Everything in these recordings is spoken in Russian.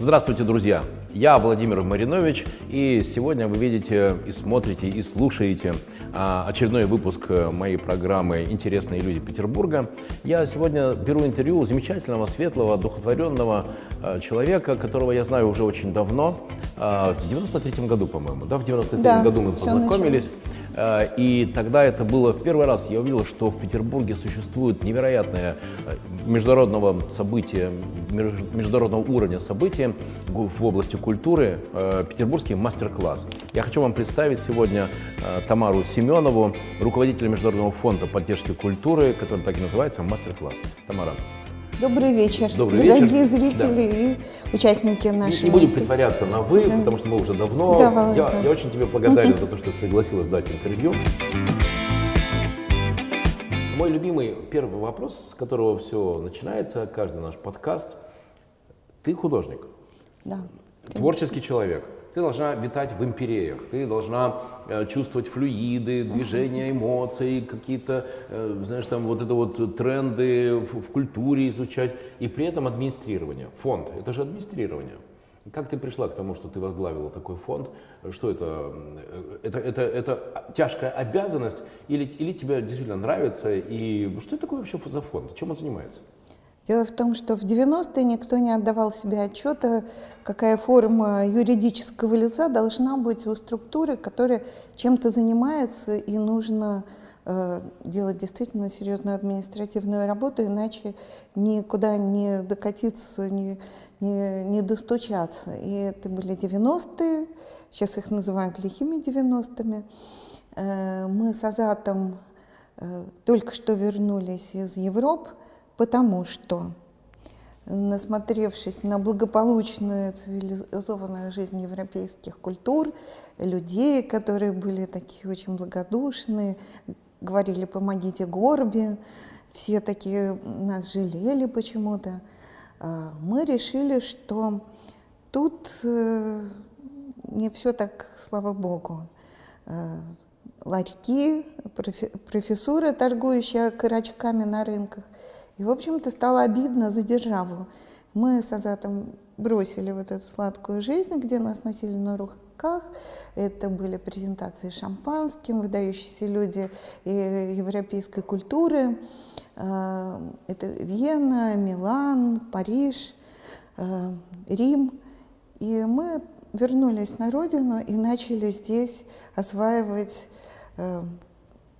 Здравствуйте, друзья! Я Владимир Маринович, и сегодня вы видите и смотрите и слушаете а, очередной выпуск э, моей программы «Интересные люди Петербурга». Я сегодня беру интервью у замечательного, светлого, духотворенного э, человека, которого я знаю уже очень давно, а, в 93 году, по-моему, да, в 93 Да, году мы познакомились. Э, И тогда это было в первый раз, я увидел, что в Петербурге существует невероятное э, международного события, меж- международного уровня события в области культуры, э, петербургский мастер-класс. Я хочу вам представить сегодня э, Тамару Семенову, руководителя Международного фонда поддержки культуры, который так и называется «Мастер-класс». Тамара, Добрый вечер, Добрый дорогие вечер. зрители и участники не, нашего. не будем притворяться на «вы», Да. потому что мы уже давно. Да, я, я очень тебе благодарен за то, что ты согласилась дать интервью. Мой любимый первый вопрос, с которого все начинается, каждый наш подкаст. Ты художник, Да. творческий человек. Ты должна витать в империях, ты должна э, чувствовать флюиды, движения эмоций, какие-то, э, знаешь, там вот это вот тренды в, в культуре изучать, и при этом администрирование. Фонд, это же администрирование. Как ты пришла к тому, что ты возглавила такой фонд? Что это? Э, Это, это, это тяжкая обязанность или, или тебе действительно нравится? И что это такое вообще за фонд? Чем он занимается? Дело в том, что в 90-е никто не отдавал себе отчета, какая форма юридического лица должна быть у структуры, которая чем-то занимается, и нужно э, делать действительно серьезную административную работу, иначе никуда не докатиться, не, не, не достучаться. И это были 90-е, сейчас их называют лихими 90-ми. Э, Мы с Азатом э, только что вернулись из Европы, потому что, насмотревшись на благополучную цивилизованную жизнь европейских культур, людей, которые были такие очень благодушные, говорили «помогите Горбе», все такие нас жалели почему-то, а, мы решили, что тут э, не все так, слава богу. Э, Ларьки, профессура, торгующая карачками на рынках. И, в общем-то, стало обидно за державу. Мы с Азатом бросили вот эту сладкую жизнь, где нас носили на руках. Это были презентации шампанским, выдающиеся люди э, европейской культуры. Э, Это Вена, Милан, Париж, э, Рим. И мы вернулись на родину и начали здесь осваивать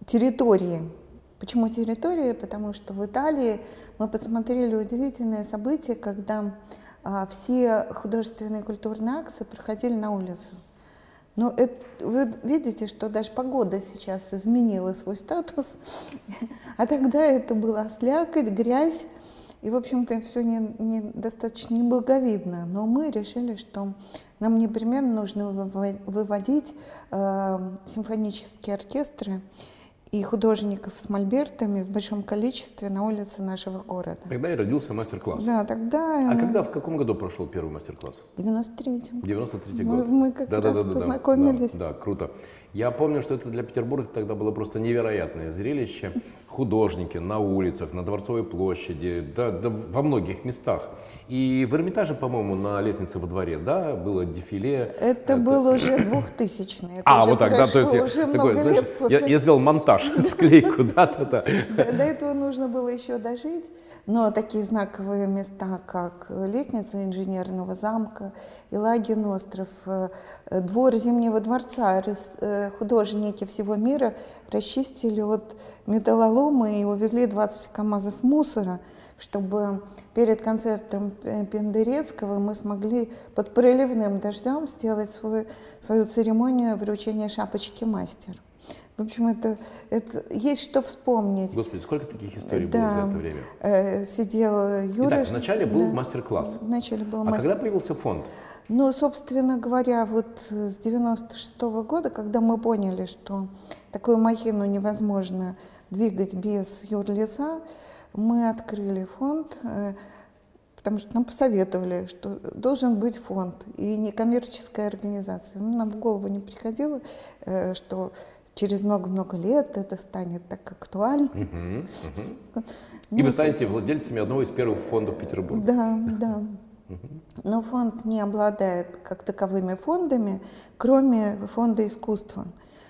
территории. Почему территории? Потому что в Италии мы подсмотрели удивительное событие, когда а, все художественные и культурные акции проходили на улице. Но это, вы видите, что даже погода сейчас изменила свой статус, а тогда это была слякоть, грязь, и, в общем-то, все не, не достаточно неблаговидно. Но мы решили, что нам непременно нужно выво- выводить э, симфонические оркестры и художников с мольбертами в большом количестве на улице нашего города. Тогда и родился мастер-класс. Да, тогда А э, когда, в каком году прошел первый мастер-класс? в 93-м. 93 Мы- год. мы как раз познакомились. Да, да, круто. Я помню, что это для Петербурга тогда было просто невероятное зрелище. Художники на улицах, на Дворцовой площади, да, да, во многих местах. И в Эрмитаже, по-моему, на лестнице во дворе, да, было дефиле. Это уже 2000-й. Это А, уже вот так, да, то есть я, уже такой, много знаешь, лет после я, я сделал монтаж, склейку, да-да-да. До, до этого нужно было еще дожить, но такие знаковые места, как лестница инженерного замка, Илагин остров, э, э, двор Зимнего дворца, э, художники всего мира расчистили от металлолома и увезли 20 КАМАЗов мусора, чтобы перед концертом Пендерецкого мы смогли под проливным дождем сделать свою, свою церемонию вручения шапочки мастер. В общем, это, это есть что вспомнить. Господи, сколько таких историй было Да. за это время? Э, сидел Юра. Итак, вначале был да. мастер-класс. Вначале был А мастер. когда появился фонд? Ну, собственно говоря, вот с 96 года, когда мы поняли, что такую махину невозможно двигать без юрлица, мы открыли фонд, э, потому что нам посоветовали, что должен быть фонд и некоммерческая организация. Ну, Нам в голову не приходило, э, что через много-много лет это станет так актуально. Мгм. Ну, И вы с- станете владельцами одного из первых фондов Петербурга. Да, да. Но фонд не обладает как таковыми фондами, кроме фонда искусства.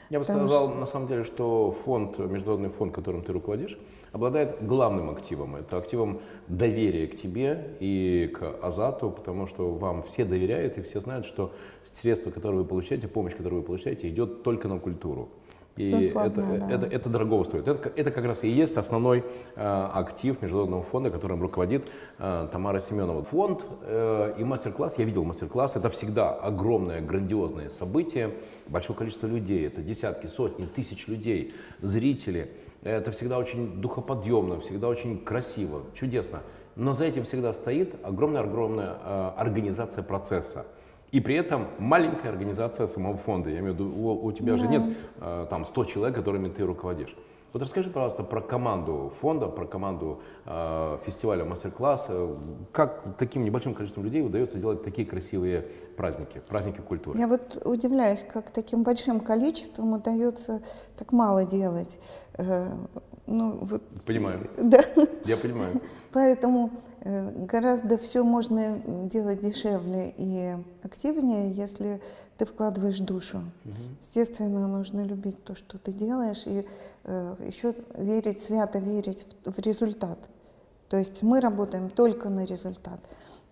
Я бы Потому сказал, что... на самом деле, что фонд, международный фонд, которым ты руководишь, обладает главным активом. Это активом доверия к тебе и к Азату, потому что вам все доверяют и все знают, что средства, которые вы получаете, помощь, которую вы получаете, идет только на культуру. И это, да. это, это дорого стоит. Это, это как раз и есть основной э, актив Международного фонда, которым руководит э, Тамара Семенова. Фонд э, и мастер-класс, я видел мастер-класс, это всегда огромное, грандиозное событие, большое количество людей, это десятки, сотни, тысяч людей, зрители. Это всегда очень духоподъемно, всегда очень красиво, чудесно. Но за этим всегда стоит огромная-огромная э, организация процесса. И при этом маленькая организация самого фонда. Я имею в виду, у, у тебя да. же нет э, там 100 человек, которыми ты руководишь. Вот расскажи, пожалуйста, про команду фонда, про команду э, фестиваля мастер-класса. Как таким небольшим количеством людей удается делать такие красивые праздники, праздники культуры? Я вот удивляюсь, как таким большим количеством удается так мало делать. Ну, вот, понимаю. Да. Я понимаю. Поэтому э, гораздо все можно делать дешевле и активнее, если ты вкладываешь душу. Угу. Естественно, нужно любить то, что ты делаешь, и э, еще верить, свято верить в, в результат. То есть мы работаем только на результат.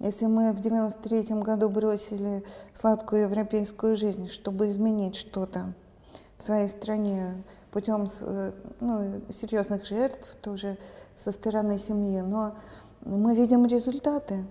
Если мы в 93 году бросили сладкую европейскую жизнь, чтобы изменить что-то в своей стране, путем э, ну, серьезных жертв тоже со стороны семьи, но мы видим результаты.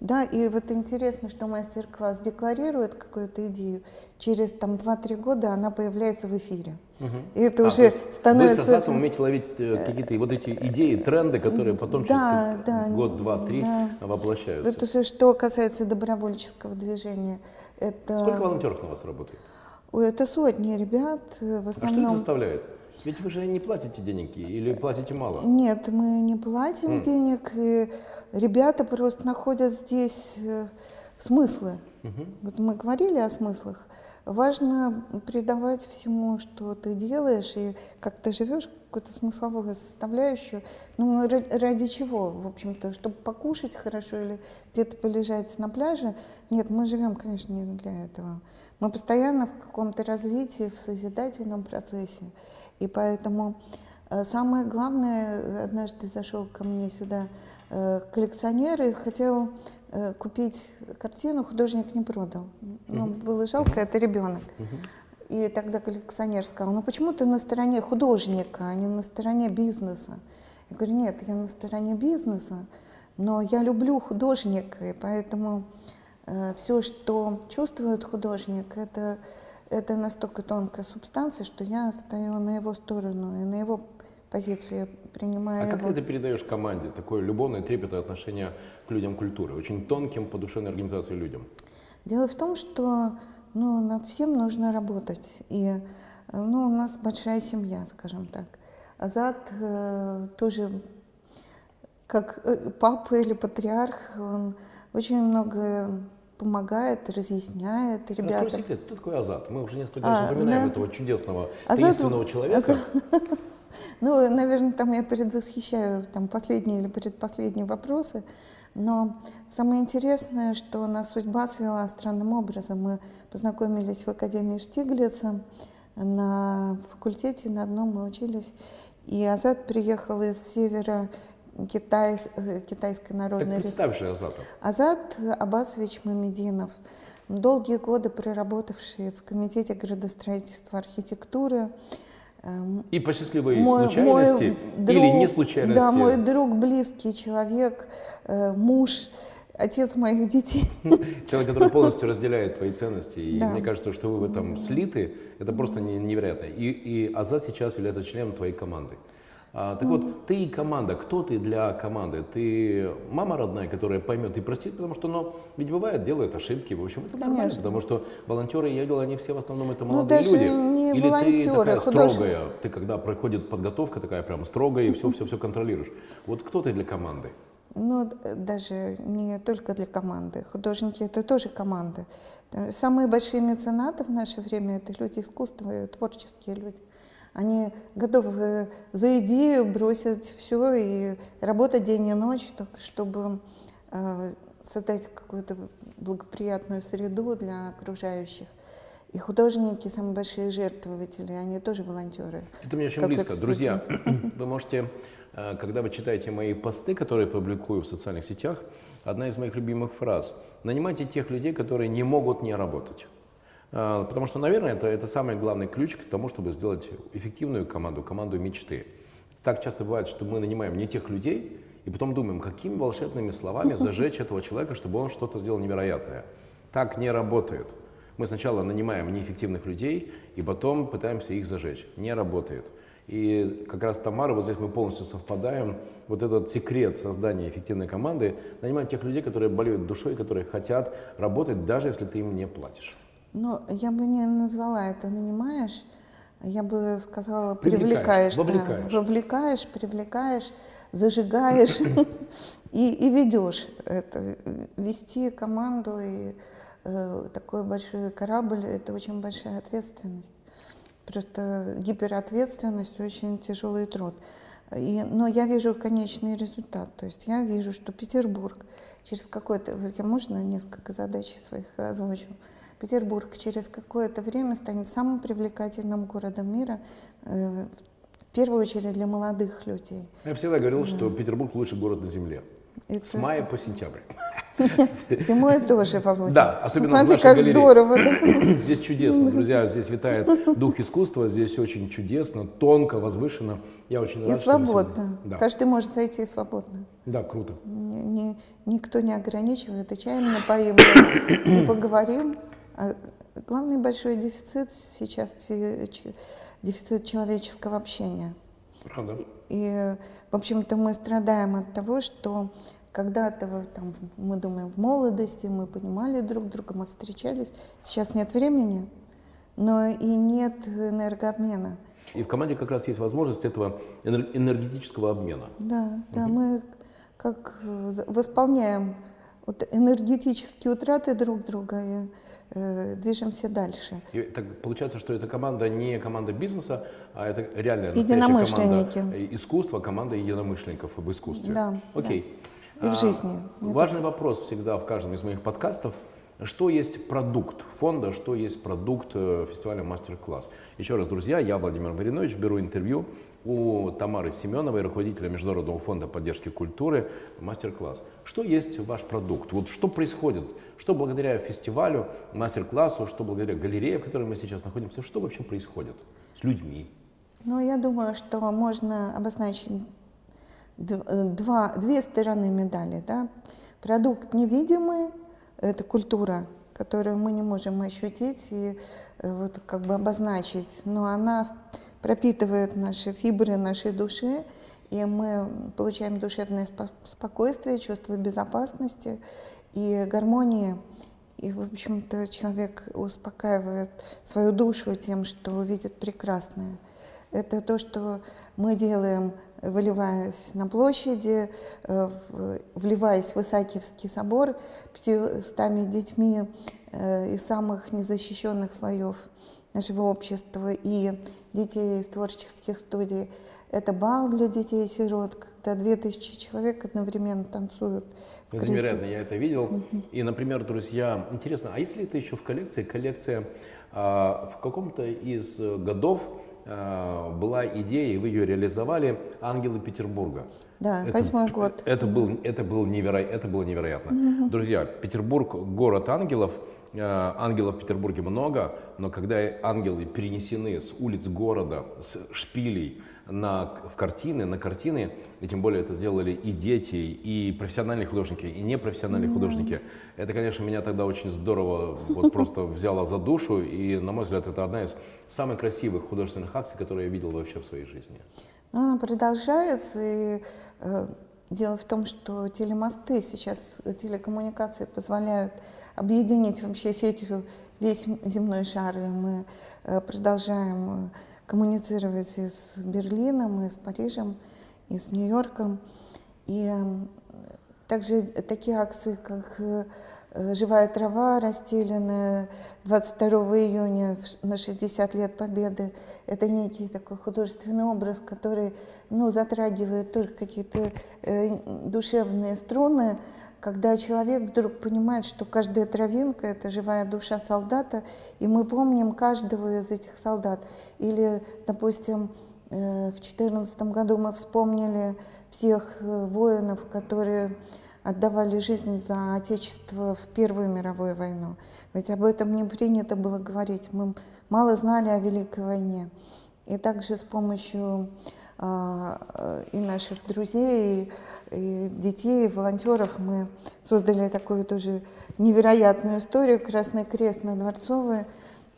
Да, и вот интересно, что мастер-класс декларирует какую-то идею, через там 2-3 года она появляется в эфире. Угу. И это а, уже становится... Вы уметь ловить э, какие-то вот эти идеи, тренды, которые потом да, через да, год, два, три да. воплощаются. Это уже что касается добровольческого движения. Это... Сколько волонтеров на вас работает? Ой, это сотни ребят, э, в основном... А что это заставляет? Ведь вы же не платите денег или платите мало? Нет, мы не платим mm. денег, и ребята просто находят здесь э, смыслы. Mm-hmm. Вот мы говорили о смыслах. Важно придавать всему, что ты делаешь, и как ты живешь, какую-то смысловую составляющую. Ну, ради чего, в общем-то, чтобы покушать хорошо или где-то полежать на пляже? Нет, мы живем, конечно, не для этого. Мы постоянно в каком-то развитии, в созидательном процессе. И поэтому э, самое главное, однажды зашел ко мне сюда э, коллекционер и хотел э, купить картину, художник не продал. Ну, было жалко, это ребенок. И тогда коллекционер сказал, ну почему ты на стороне художника, а не на стороне бизнеса? Я говорю, нет, я на стороне бизнеса, но я люблю художника, и поэтому Э, все, что чувствует художник, это, это настолько тонкая субстанция, что я встаю на его сторону и на его позицию я принимаю. А его. как ты это передаешь команде, такое любовное, трепетное отношение к людям культуры, очень тонким по душевной организации людям? Дело в том, что ну, над всем нужно работать. И ну, у нас большая семья, скажем так. Азат э, тоже как э, папа или патриарх, он очень много помогает, разъясняет. Ребята... Раскрой секрет, кто такой Азат? Мы уже несколько раз а, упоминаем да. этого чудесного, Азат... таинственного человека. Азат... Ну, наверное, там я предвосхищаю там, последние или предпоследние вопросы. Но самое интересное, что нас судьба свела странным образом. Мы познакомились в Академии Штиглица, на факультете на одном мы учились. И Азат приехал из севера Китай, э, Китайской Народной так представь же Азата. Азат Абасович Мамединов, долгие годы проработавший в Комитете градостроительства архитектуры. Эм, И по счастливой мой, случайности мой друг, или не случайности? Да, мой друг, близкий человек, э, муж, отец моих детей. Человек, который полностью разделяет твои ценности. И да. мне кажется, что вы в этом слиты, это просто невероятно. И, и Азат сейчас является членом твоей команды. А, так вот, ты и команда, кто ты для команды? Ты мама родная, которая поймет и простит, потому что, ну, ведь бывает, делают ошибки, в общем, это Конечно. нормально, потому что волонтеры, я видел, они все в основном это ну, молодые ну, даже люди. Не Или волонтеры, ты такая худож... строгая, ты когда проходит подготовка, такая прям строгая, и все-все-все контролируешь. Вот кто ты для команды? Ну, даже не только для команды. Художники — это тоже команда. Самые большие меценаты в наше время — это люди искусства, творческие люди. Они готовы за идею бросить все и работать день и ночь, только чтобы э, создать какую-то благоприятную среду для окружающих. И художники самые большие жертвователи, они тоже волонтеры. Это мне очень близко. Друзья, вы можете, э, когда вы читаете мои посты, которые я публикую в социальных сетях, одна из моих любимых фраз – нанимайте тех людей, которые не могут не работать. Э, потому что, наверное, это, это самый главный ключ к тому, чтобы сделать эффективную команду, команду мечты. Так часто бывает, что мы нанимаем не тех людей, и потом думаем, какими волшебными словами зажечь этого человека, чтобы он что-то сделал невероятное. Так не работает. Мы сначала нанимаем неэффективных людей, и потом пытаемся их зажечь. Не работает. И как раз Тамара, вот здесь мы полностью совпадаем. Вот этот секрет создания эффективной команды – нанимать тех людей, которые болеют душой, которые хотят работать, даже если ты им не платишь. Ну, я бы не назвала это «нанимаешь», я бы сказала «привлекаешь». Вовлекаешь. Да, вовлекаешь, привлекаешь, зажигаешь и, и ведешь это. Вести команду и Э, такой большой корабль – это очень большая ответственность. Просто гиперответственность, очень тяжелый труд. И, но я вижу конечный результат. То есть я вижу, что Петербург через какое-то... Я можно несколько задач своих озвучу? Петербург через какое-то время станет самым привлекательным городом мира, э, в первую очередь для молодых людей. Я всегда говорил, что Петербург лучший город на Земле. Это... С мая по сентябрь. Зимой тоже, Володя. Да, особенно Смотри, как галерее. здорово. Да? Здесь чудесно, друзья, здесь витает дух искусства, здесь очень чудесно, тонко, возвышенно. Я очень рад, И свободно. Да. Каждый может зайти свободно. Да, круто. Ни, ни, никто не ограничивает, и чаем напоим, не поговорим. А главный большой дефицит сейчас дефицит человеческого общения. Правда. И, в общем-то, мы страдаем от того, что когда-то там, мы думаем, в молодости мы понимали друг друга, мы встречались. Сейчас нет времени, но и нет энергообмена. И в команде как раз есть возможность этого энергетического обмена. Да, да, угу. мы как э, восполняем вот энергетические утраты друг друга и э, движемся дальше. И так получается, что эта команда не команда бизнеса, а это реальная Единомышленники. команда искусства, команда единомышленников в искусстве. Да. Окей. Да. И в жизни. А, важный так. вопрос всегда в каждом из моих подкастов. Что есть продукт фонда, что есть продукт э, фестиваля «Мастер-класс». Еще раз, друзья, я, Владимир Маринович, беру интервью у Тамары Семеновой, руководителя Международного фонда поддержки культуры «Мастер-класс». Что есть ваш продукт? Вот что происходит? Что благодаря фестивалю, мастер-классу, что благодаря галерее, в которой мы сейчас находимся, что вообще происходит с людьми? Ну, я думаю, что можно обозначить два, две стороны медали. Да? Продукт невидимый – это культура, которую мы не можем ощутить и э, вот как бы обозначить, но она пропитывает наши фибры нашей души, и мы получаем душевное спокойствие, чувство безопасности и гармонии. И, в общем-то, человек успокаивает свою душу тем, что видит прекрасное. Это то, что мы делаем, выливаясь на площади, э, вливаясь в Исаакиевский собор 500 детьми э, из самых незащищенных слоев нашего общества и детей из творческих студий. Это бал для детей-сирот, когда 2000 человек одновременно танцуют. Это невероятно, я это видел. И, например, друзья, интересно, а если это еще в коллекции, коллекция а, в каком-то из годов Э, была идея, и вы ее реализовали, «Ангелы Петербурга». Да, восьмой год. Это, был, это, был неверо, это было невероятно. Угу. Друзья, Петербург – город ангелов, ангелов в Петербурге много, но когда ангелы перенесены с улиц города, с шпилей на, в картины, на картины, и тем более это сделали и дети, и профессиональные художники, и непрофессиональные mm-hmm. художники, это, конечно, меня тогда очень здорово вот просто взяло за душу, и, на мой взгляд, это одна из самых красивых художественных акций, которые я видел вообще в своей жизни. Ну, она продолжается, и э, дело в том, что телемосты сейчас, телекоммуникации позволяют объединить вообще сетью весь земной шар, и мы э, продолжаем э, коммуницировать и с Берлином, и с Парижем, и с Нью-Йорком. И э, также такие акции, как э, Э, живая трава, расстеленная 22 июня на 60 лет Победы. Это некий такой художественный образ, который ну, затрагивает только какие-то э, душевные струны когда человек вдруг понимает, что каждая травинка — это живая душа солдата, и мы помним каждого из этих солдат. Или, допустим, э, в 2014 году мы вспомнили всех э, воинов, которые отдавали жизнь за Отечество в Первую мировую войну. Ведь об этом не принято было говорить. Мы мало знали о Великой войне. И также с помощью а, и наших друзей, и детей, и волонтеров мы создали такую тоже невероятную историю «Красный крест на Дворцовой».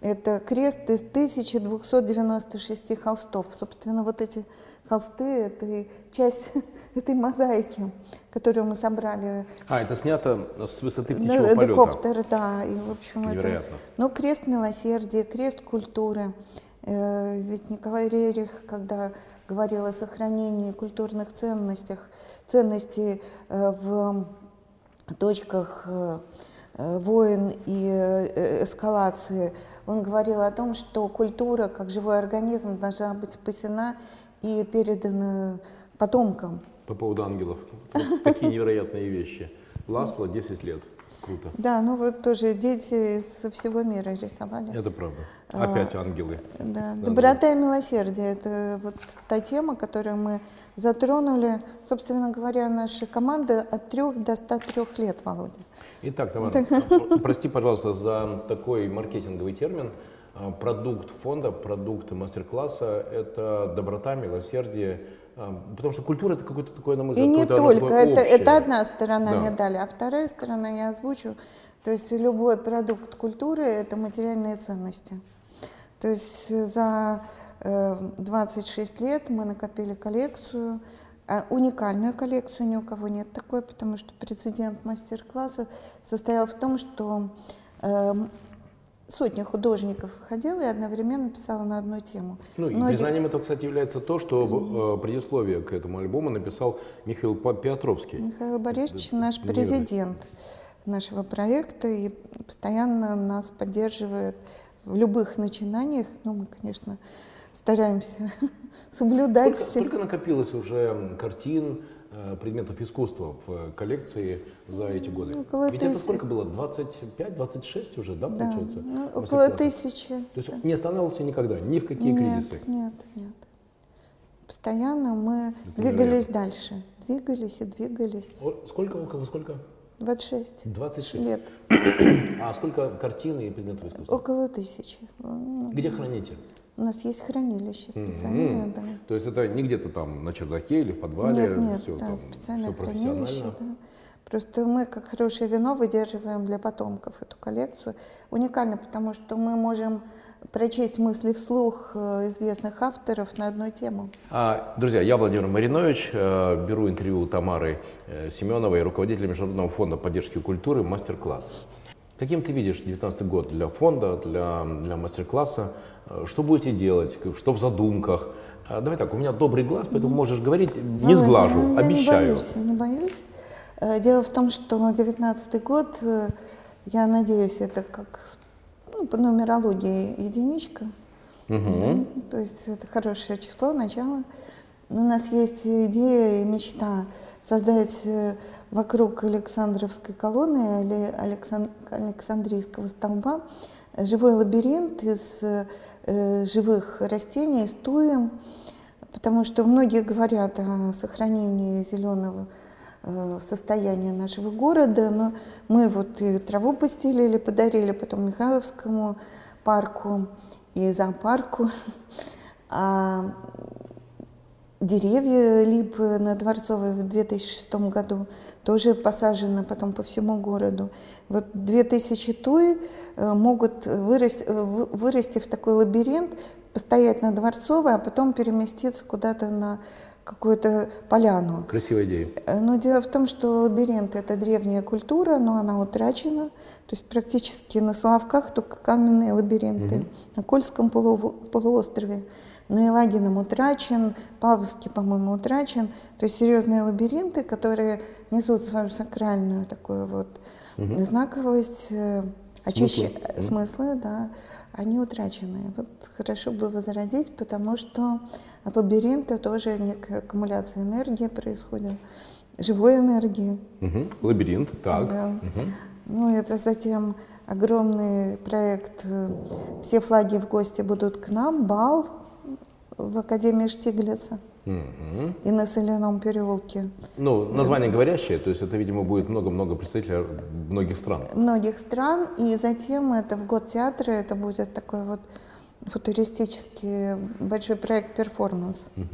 Это крест из 1296 холстов. Собственно, вот эти холсты — это часть этой мозаики, которую мы собрали. А, это снято с высоты птичьего полета? Декоптер, да. И, в общем, Невероятно. Это, ну, крест милосердия, крест культуры. Э, ведь Николай Рерих, когда говорил о сохранении культурных ценностях, ценностей э, в точках э, войн и эскалации, он говорил о том, что культура, как живой организм, должна быть спасена и передана потомкам. По поводу ангелов. Такие невероятные вещи. Ласло 10 лет. Круто. Да, ну вот тоже дети со всего мира рисовали. Это правда. Опять а, ангелы. Да. Доброта и милосердие – это вот та тема, которую мы затронули. Собственно говоря, наша команда от трех до 103 лет, Володя. Итак, Тамара, прости, пожалуйста, за такой маркетинговый термин. А, продукт фонда, продукт мастер-класса – это доброта, милосердие, Потому что культура это какой-то такой, на мой взгляд, И не только, это, это одна сторона да. медали, а вторая сторона я озвучу. То есть любой продукт культуры это материальные ценности. То есть за э, 26 лет мы накопили коллекцию, э, уникальную коллекцию, ни у кого нет такой, потому что прецедент мастер-класса состоял в том, что э, сотни художников ходила и одновременно писала на одну тему. Ну, и Многие... признанием это, кстати, является то, что э, предисловие к этому альбому написал Михаил Петровский. Михаил Борисович это, наш президент нашего проекта и постоянно нас поддерживает в любых начинаниях. Ну, мы, конечно, стараемся соблюдать сколько, все. Сколько накопилось уже картин, предметов искусства в коллекции за эти годы? Около Ведь тысяч... это сколько было? 25-26 уже, да, да. получается? Ну, около тысячи. То есть да. не останавливался никогда, ни в какие нет, кризисы? Нет, нет. Постоянно мы это двигались невероятно. дальше. Двигались и двигались. О, сколько, около сколько? 26. 26 лет. А сколько картин и предметов искусства? Около тысячи. Где храните? У нас есть хранилище специальное, mm-hmm. да. То есть это не где-то там на чердаке или в подвале? Нет, нет, все, да, там, специальное все хранилище, да. Просто мы, как хорошее вино, выдерживаем для потомков эту коллекцию. Уникально, потому что мы можем прочесть мысли вслух э, известных авторов на одну тему. А, друзья, я Владимир Маринович, э, беру интервью у Тамары э, Семеновой, руководителя Международного фонда поддержки культуры «Мастер-класс». Каким ты видишь 2019 год для фонда, для, для мастер-класса? Э, что будете делать, что в задумках. Э, давай так, у меня добрый глаз, поэтому можешь говорить, не сглажу, я, обещаю. Не боюсь, не боюсь. Э, дело в том, что 19 год, я надеюсь, это как ну, по нумерологии единичка. Угу. Да? То есть это хорошее число, начало. У нас есть идея и мечта создать вокруг Александровской колонны или Александрийского столба живой лабиринт из э, живых растений, из потому что многие говорят о сохранении зеленого э, состояния нашего города, но мы вот и траву постелили, подарили потом Михайловскому парку и зоопарку. А деревья липы на Дворцовой в 2006 году тоже посажены потом по всему городу. Вот 2000 туи э, могут вырасти, э, вырасти в такой лабиринт, постоять на Дворцовой, а потом переместиться куда-то на какую-то поляну. Красивая идея. Э, но дело в том, что лабиринт — это древняя культура, но она утрачена. То есть практически на Соловках только каменные лабиринты. Угу. На Кольском полуострове на Елагином утрачен, Павловский, по-моему, утрачен. То есть серьезные лабиринты, которые несут свою сакральную такую вот угу. знаковость. Очищ... Смыслы. смыслы, да, они утрачены. Вот хорошо бы возродить, потому что от лабиринта тоже некая аккумуляция энергии происходит, живой энергии. Угу. Лабиринт, так. Да. Угу. Ну, это затем огромный проект «Все флаги в гости будут к нам», бал в Академии Штиглица. Угу. И на Соляном переулке. Ну, название говорящее, то есть это, видимо, будет много-много представителей многих стран. Многих стран, и затем это в год театра, это будет такой вот футуристический большой проект перформанс. Угу.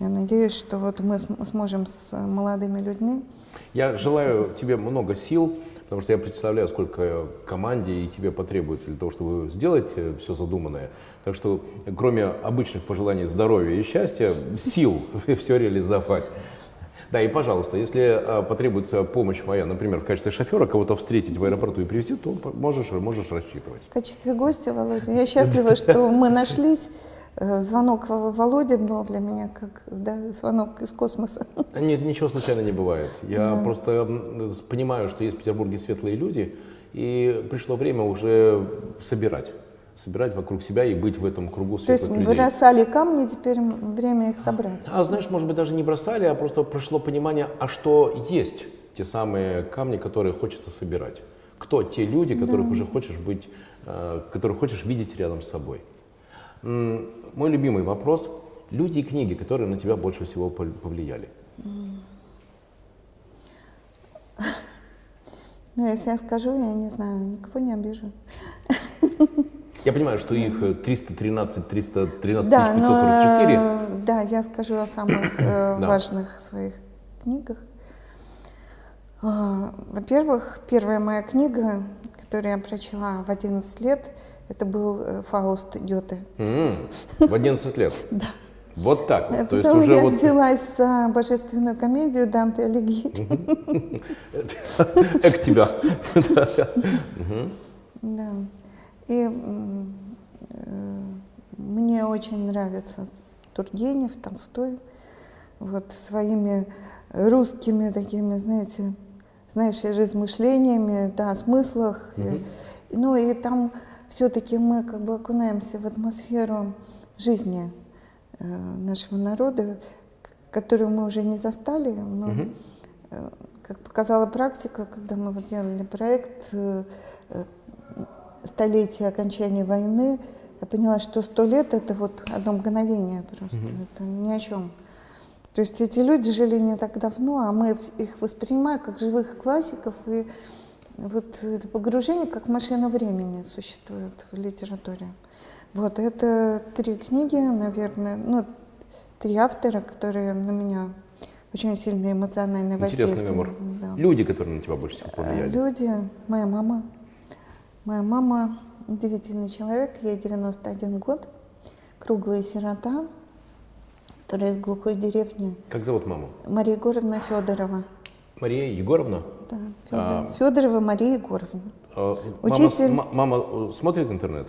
Я надеюсь, что вот мы сможем с молодыми людьми. Я желаю тебе много сил, потому что я представляю, сколько команде и тебе потребуется для того, чтобы сделать э, все задуманное. Так что, кроме обычных пожеланий здоровья и счастья, сил все реализовать. Да, и, пожалуйста, если а, потребуется помощь моя, например, в качестве шофера, кого-то встретить в аэропорту и привезти, то можешь, можешь рассчитывать. В качестве гостя, Володя, я счастлива, что мы нашлись. Э, звонок Володе был для меня как да, звонок из космоса. Нет, ничего случайно не бывает. Я да. просто понимаю, что есть в Петербурге светлые люди, и пришло время уже собирать собирать вокруг себя и быть в этом кругу светлых людей. То есть бросали камни, теперь время их собрать. А знаешь, может быть, даже не бросали, а просто пришло понимание, а что есть те самые камни, которые хочется собирать. Кто те люди, которых да. уже хочешь быть, э, которых хочешь видеть рядом с собой. Мой любимый вопрос. Люди и книги, которые на тебя больше всего повлияли. Ну, если я скажу, я не знаю, никого не обижу. Я понимаю, что их 313, 313 да, 544. Но, да, я скажу о самых э, важных своих книгах. А, во-первых, первая моя книга, которую я прочла в 11 лет, это был э, Фауст Гёте. В 11 лет? Да. Вот так вот. То есть уже я вот... взялась за божественную комедию Данте Алигьери. Эк тебя. Да. И э, мне очень нравится Тургенев, Толстой, вот своими русскими такими, знаете, знаешь, размышлениями, да, о смыслах. Mm-hmm. И, ну и там все-таки мы как бы окунаемся в атмосферу жизни э, нашего народа, которую мы уже не застали, но, mm-hmm. э, как показала практика, когда мы вот делали проект, э, столетие окончания войны, я поняла, что сто лет это вот одно мгновение просто, mm-hmm. это ни о чем. То есть эти люди жили не так давно, а мы их воспринимаем как живых классиков, и вот это погружение как машина времени существует в литературе. Вот это три книги, наверное, ну, три автора, которые на меня очень сильно эмоционально воздействуют. Да. Люди, которые на тебя больше всего повлияли. Люди, моя мама, Моя мама удивительный человек, ей 91 год, круглая сирота, которая из глухой деревни. Как зовут маму? Мария Егоровна Федорова. Мария Егоровна? Да, Федор... а... Федорова Мария Егоровна. А, Учитель... Мама, мама э, смотрит интернет?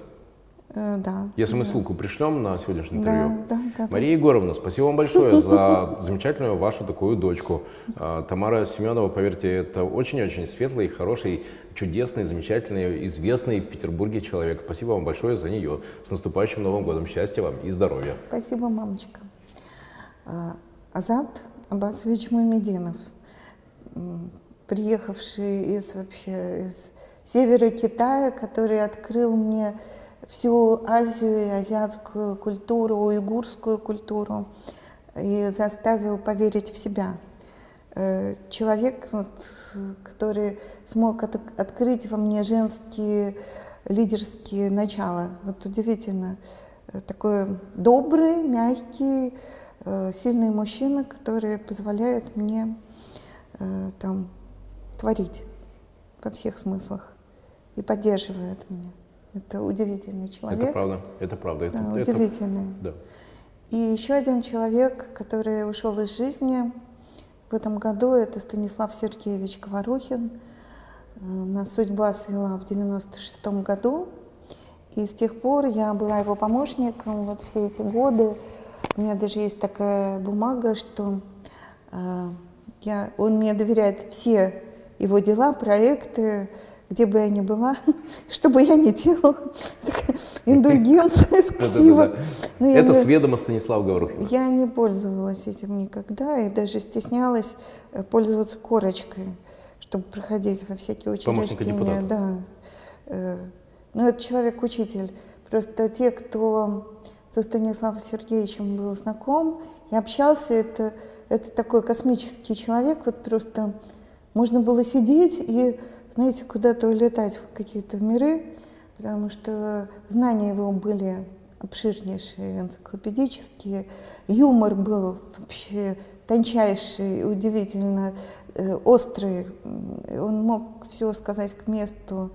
Э, да. Если мы да. ссылку пришлем на сегодняшнее интервью. Да, да, да, Мария Егоровна, спасибо вам большое за замечательную вашу такую дочку. А, Тамара Семенова, поверьте, это очень-очень светлый, хороший, чудесный, замечательный, известный в Петербурге человек. Спасибо вам большое за нее. С наступающим Новым годом. Счастья вам и здоровья. Спасибо, мамочка. А, Азат Абасович Мамединов, приехавший из вообще из севера Китая, который открыл мне всю Азию азиатскую культуру, уйгурскую культуру и заставил поверить в себя. Э, человек, вот, который смог от, открыть во мне женские лидерские начала. Вот удивительно. Э, такой добрый, мягкий, э, сильный мужчина, который позволяет мне там творить во всех смыслах и поддерживает меня. Это удивительный человек. Это правда, это правда. Да, это, удивительный. да. И еще один человек, который ушел из жизни в этом году, это Станислав Сергеевич Говорухин. Э, нас судьба свела в 96 году. И с тех пор я была его помощником вот все эти годы. У меня даже есть такая бумага, что э, я, он мне доверяет все его дела, проекты, где бы я ни была, что бы я ни делала, индульгенция, ксива. Это с ведома Станислава Говорухина. Я не пользовалась этим никогда и даже стеснялась э, пользоваться корочкой, чтобы проходить во всякие учреждения. Да. Э, ну, это человек-учитель. Просто те, кто со Станиславом Сергеевичем был знаком и общался, это, это такой космический человек, вот просто можно было сидеть и знаете, куда-то улетать в какие-то миры, потому что знания его были обширнейшие, энциклопедические, юмор был вообще тончайший, удивительно э, острый, он мог все сказать к месту.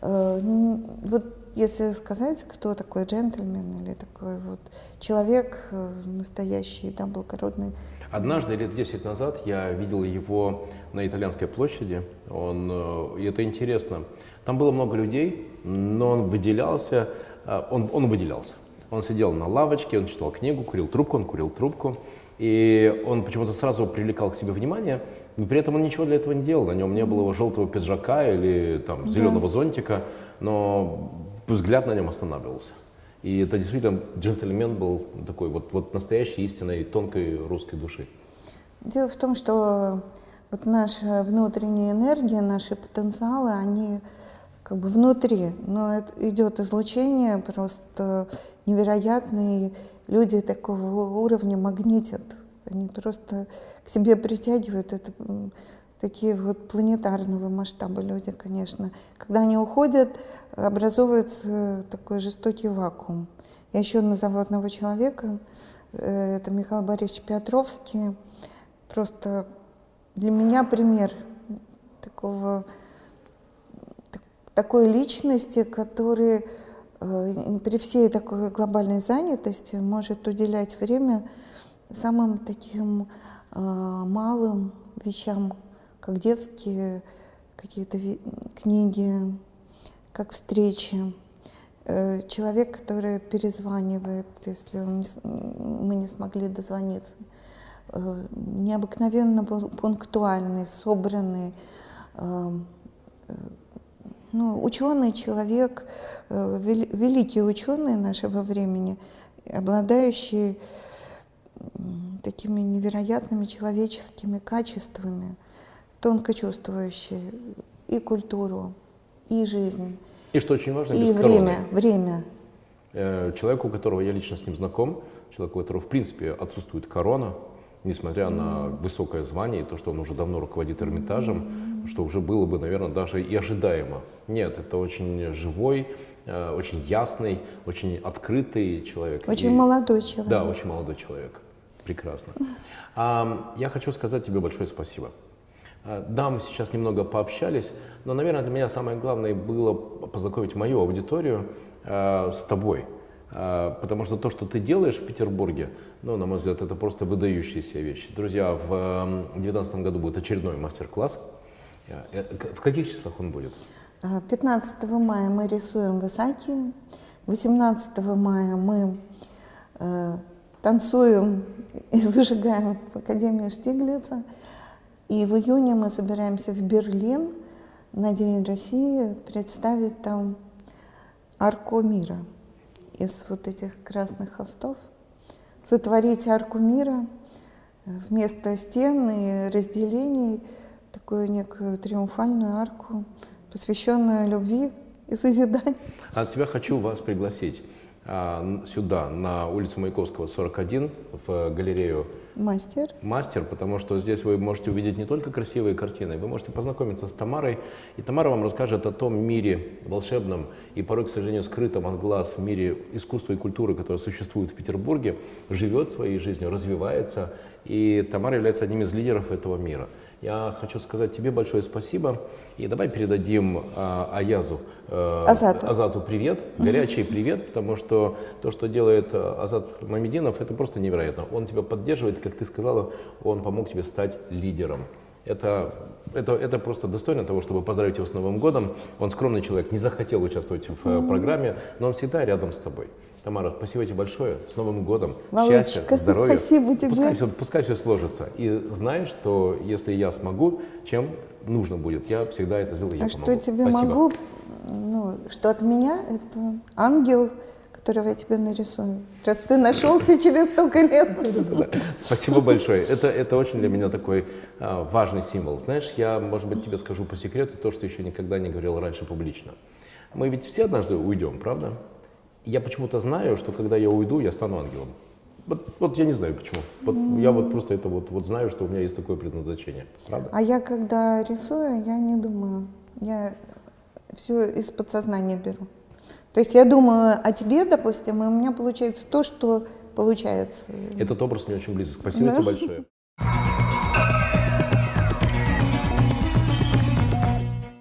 Э, вот если сказать, кто такой джентльмен или такой вот человек э, настоящий, да, благородный. Однажды, лет 10 назад, я видел его на Итальянской площади. Он, э, и это интересно. Там было много людей, но он выделялся, э, он, он выделялся. Он сидел на лавочке, он читал книгу, курил трубку, он курил трубку. И он почему-то сразу привлекал к себе внимание, но при этом он ничего для этого не делал. На нем не было его желтого пиджака или там, зеленого да. зонтика, но взгляд на нем останавливался. И это действительно джентльмен был такой вот, вот настоящей истинной тонкой русской души. Дело в том, что вот наша внутренняя энергия, наши потенциалы, они как бы внутри, но это идет излучение просто невероятные. Люди такого уровня магнитят, они просто к себе притягивают. Это такие вот планетарного масштаба люди, конечно. Когда они уходят, образовывается такой жестокий вакуум. Я еще назову одного человека, э, это Михаил Борисович Петровский. Просто для меня пример такого, такой личности, который э, при всей такой глобальной занятости может уделять время самым таким э, малым вещам, как детские какие-то книги, как встречи. Э, человек, который перезванивает, если мы не смогли дозвониться. Э, необыкновенно пунктуальный, собранный, э, ну, ученый человек, великий ученый нашего времени, обладающий такими невероятными человеческими качествами – тонко чувствующий и культуру, и жизнь. И что очень важно, и время, время. Э, человеку, у которого я лично с ним знаком, человеку, у которого в принципе отсутствует корона, несмотря mm. на высокое звание и то, что он уже давно руководит Эрмитажем, mm. что уже было бы, наверное, даже и ожидаемо. Нет, это очень живой, э, очень ясный, очень открытый человек. Очень и, молодой человек. Да, очень молодой человек. Прекрасно. А, я хочу сказать тебе большое спасибо. Э, да, мы сейчас немного пообщались, но, наверное, для меня самое главное было познакомить мою аудиторию э, с тобой. Э, потому что то, что ты делаешь в Петербурге, ну, на мой взгляд, это просто выдающиеся вещи. Друзья, в 2019 году будет очередной мастер-класс. В каких числах он будет? 15 мая мы рисуем в Исаакии, 18 мая мы э, танцуем и зажигаем в Академии Штиглица, и в июне мы собираемся в Берлин на День России представить там арку мира из вот этих красных холстов. Сотворить арку мира вместо стен и разделений, такую некую триумфальную арку, посвященную любви и созиданию. От себя хочу вас пригласить а, сюда, на улицу Маяковского, 41, в галерею Мастер. Мастер, потому что здесь вы можете увидеть не только красивые картины, вы можете познакомиться с Тамарой, и Тамара вам расскажет о том мире волшебном и порой, к сожалению, скрытом от глаз мире искусства и культуры, который существует в Петербурге, живет своей жизнью, развивается, и Тамара является одним из лидеров этого мира. Я хочу сказать тебе большое спасибо. И давай передадим э, Аязу, э, Азату. Азату привет, горячий привет, потому что то, что делает э, Азат Мамединов, это просто невероятно. Он тебя поддерживает, как ты сказала, он помог тебе стать лидером. Это, это, это просто достойно того, чтобы поздравить его с Новым годом. Он скромный человек, не захотел участвовать в mm-hmm. программе, но он всегда рядом с тобой. Тамара, спасибо тебе большое. С Новым годом. Володечка, Счастья, здоровья. спасибо тебе. Пускай все, пускай все сложится. И знай, что если я смогу, чем нужно будет, я всегда это сделаю, я а помогу. что тебе спасибо. могу? Ну, что от меня это ангел, которого я тебе нарисую. Раз ты нашелся через столько лет. Спасибо большое. Это, это очень для меня такой а, важный символ. Знаешь, я, может быть, тебе скажу по секрету то, что еще никогда не говорил раньше публично. Мы ведь все однажды уйдем, правда? Я почему-то знаю, что когда я уйду, я стану ангелом. Вот, вот я не знаю почему. Вот Я вот просто это вот, вот знаю, что у меня есть такое предназначение. Правда? А я когда рисую, я не думаю. Я все из подсознания беру. То есть я думаю о тебе, допустим, и у меня получается то, что получается. Этот образ мне очень близок. Спасибо Да. тебе большое.